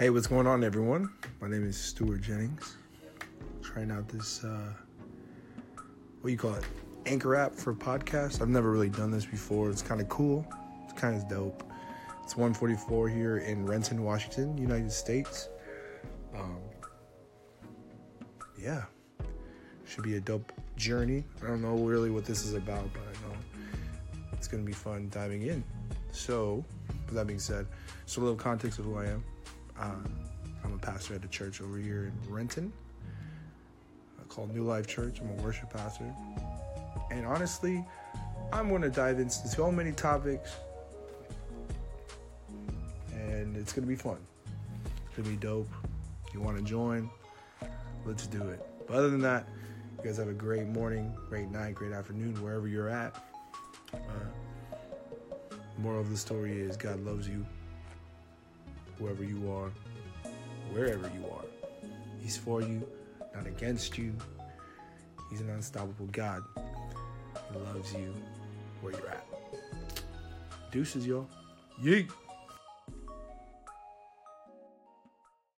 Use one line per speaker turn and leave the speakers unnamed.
Hey, what's going on, everyone? My name is Stuart Jennings. Trying out this, uh, what do you call it? Anchor app for podcasts. I've never really done this before. It's kind of cool. It's kind of dope. It's 144 here in Renton, Washington, United States. Um, yeah, should be a dope journey. I don't know really what this is about, but I know it's going to be fun diving in. So, with that being said, so a little context of who I am. Uh, I'm a pastor at a church over here in Renton uh, called New Life Church. I'm a worship pastor. And honestly, I'm going to dive into so many topics. And it's going to be fun. It's going to be dope. If You want to join? Let's do it. But other than that, you guys have a great morning, great night, great afternoon, wherever you're at. Uh, moral of the story is God loves you, whoever you are, wherever you are. He's for you, not against you. He's an unstoppable God. He loves you where you're at. Deuces, y'all. Yeet.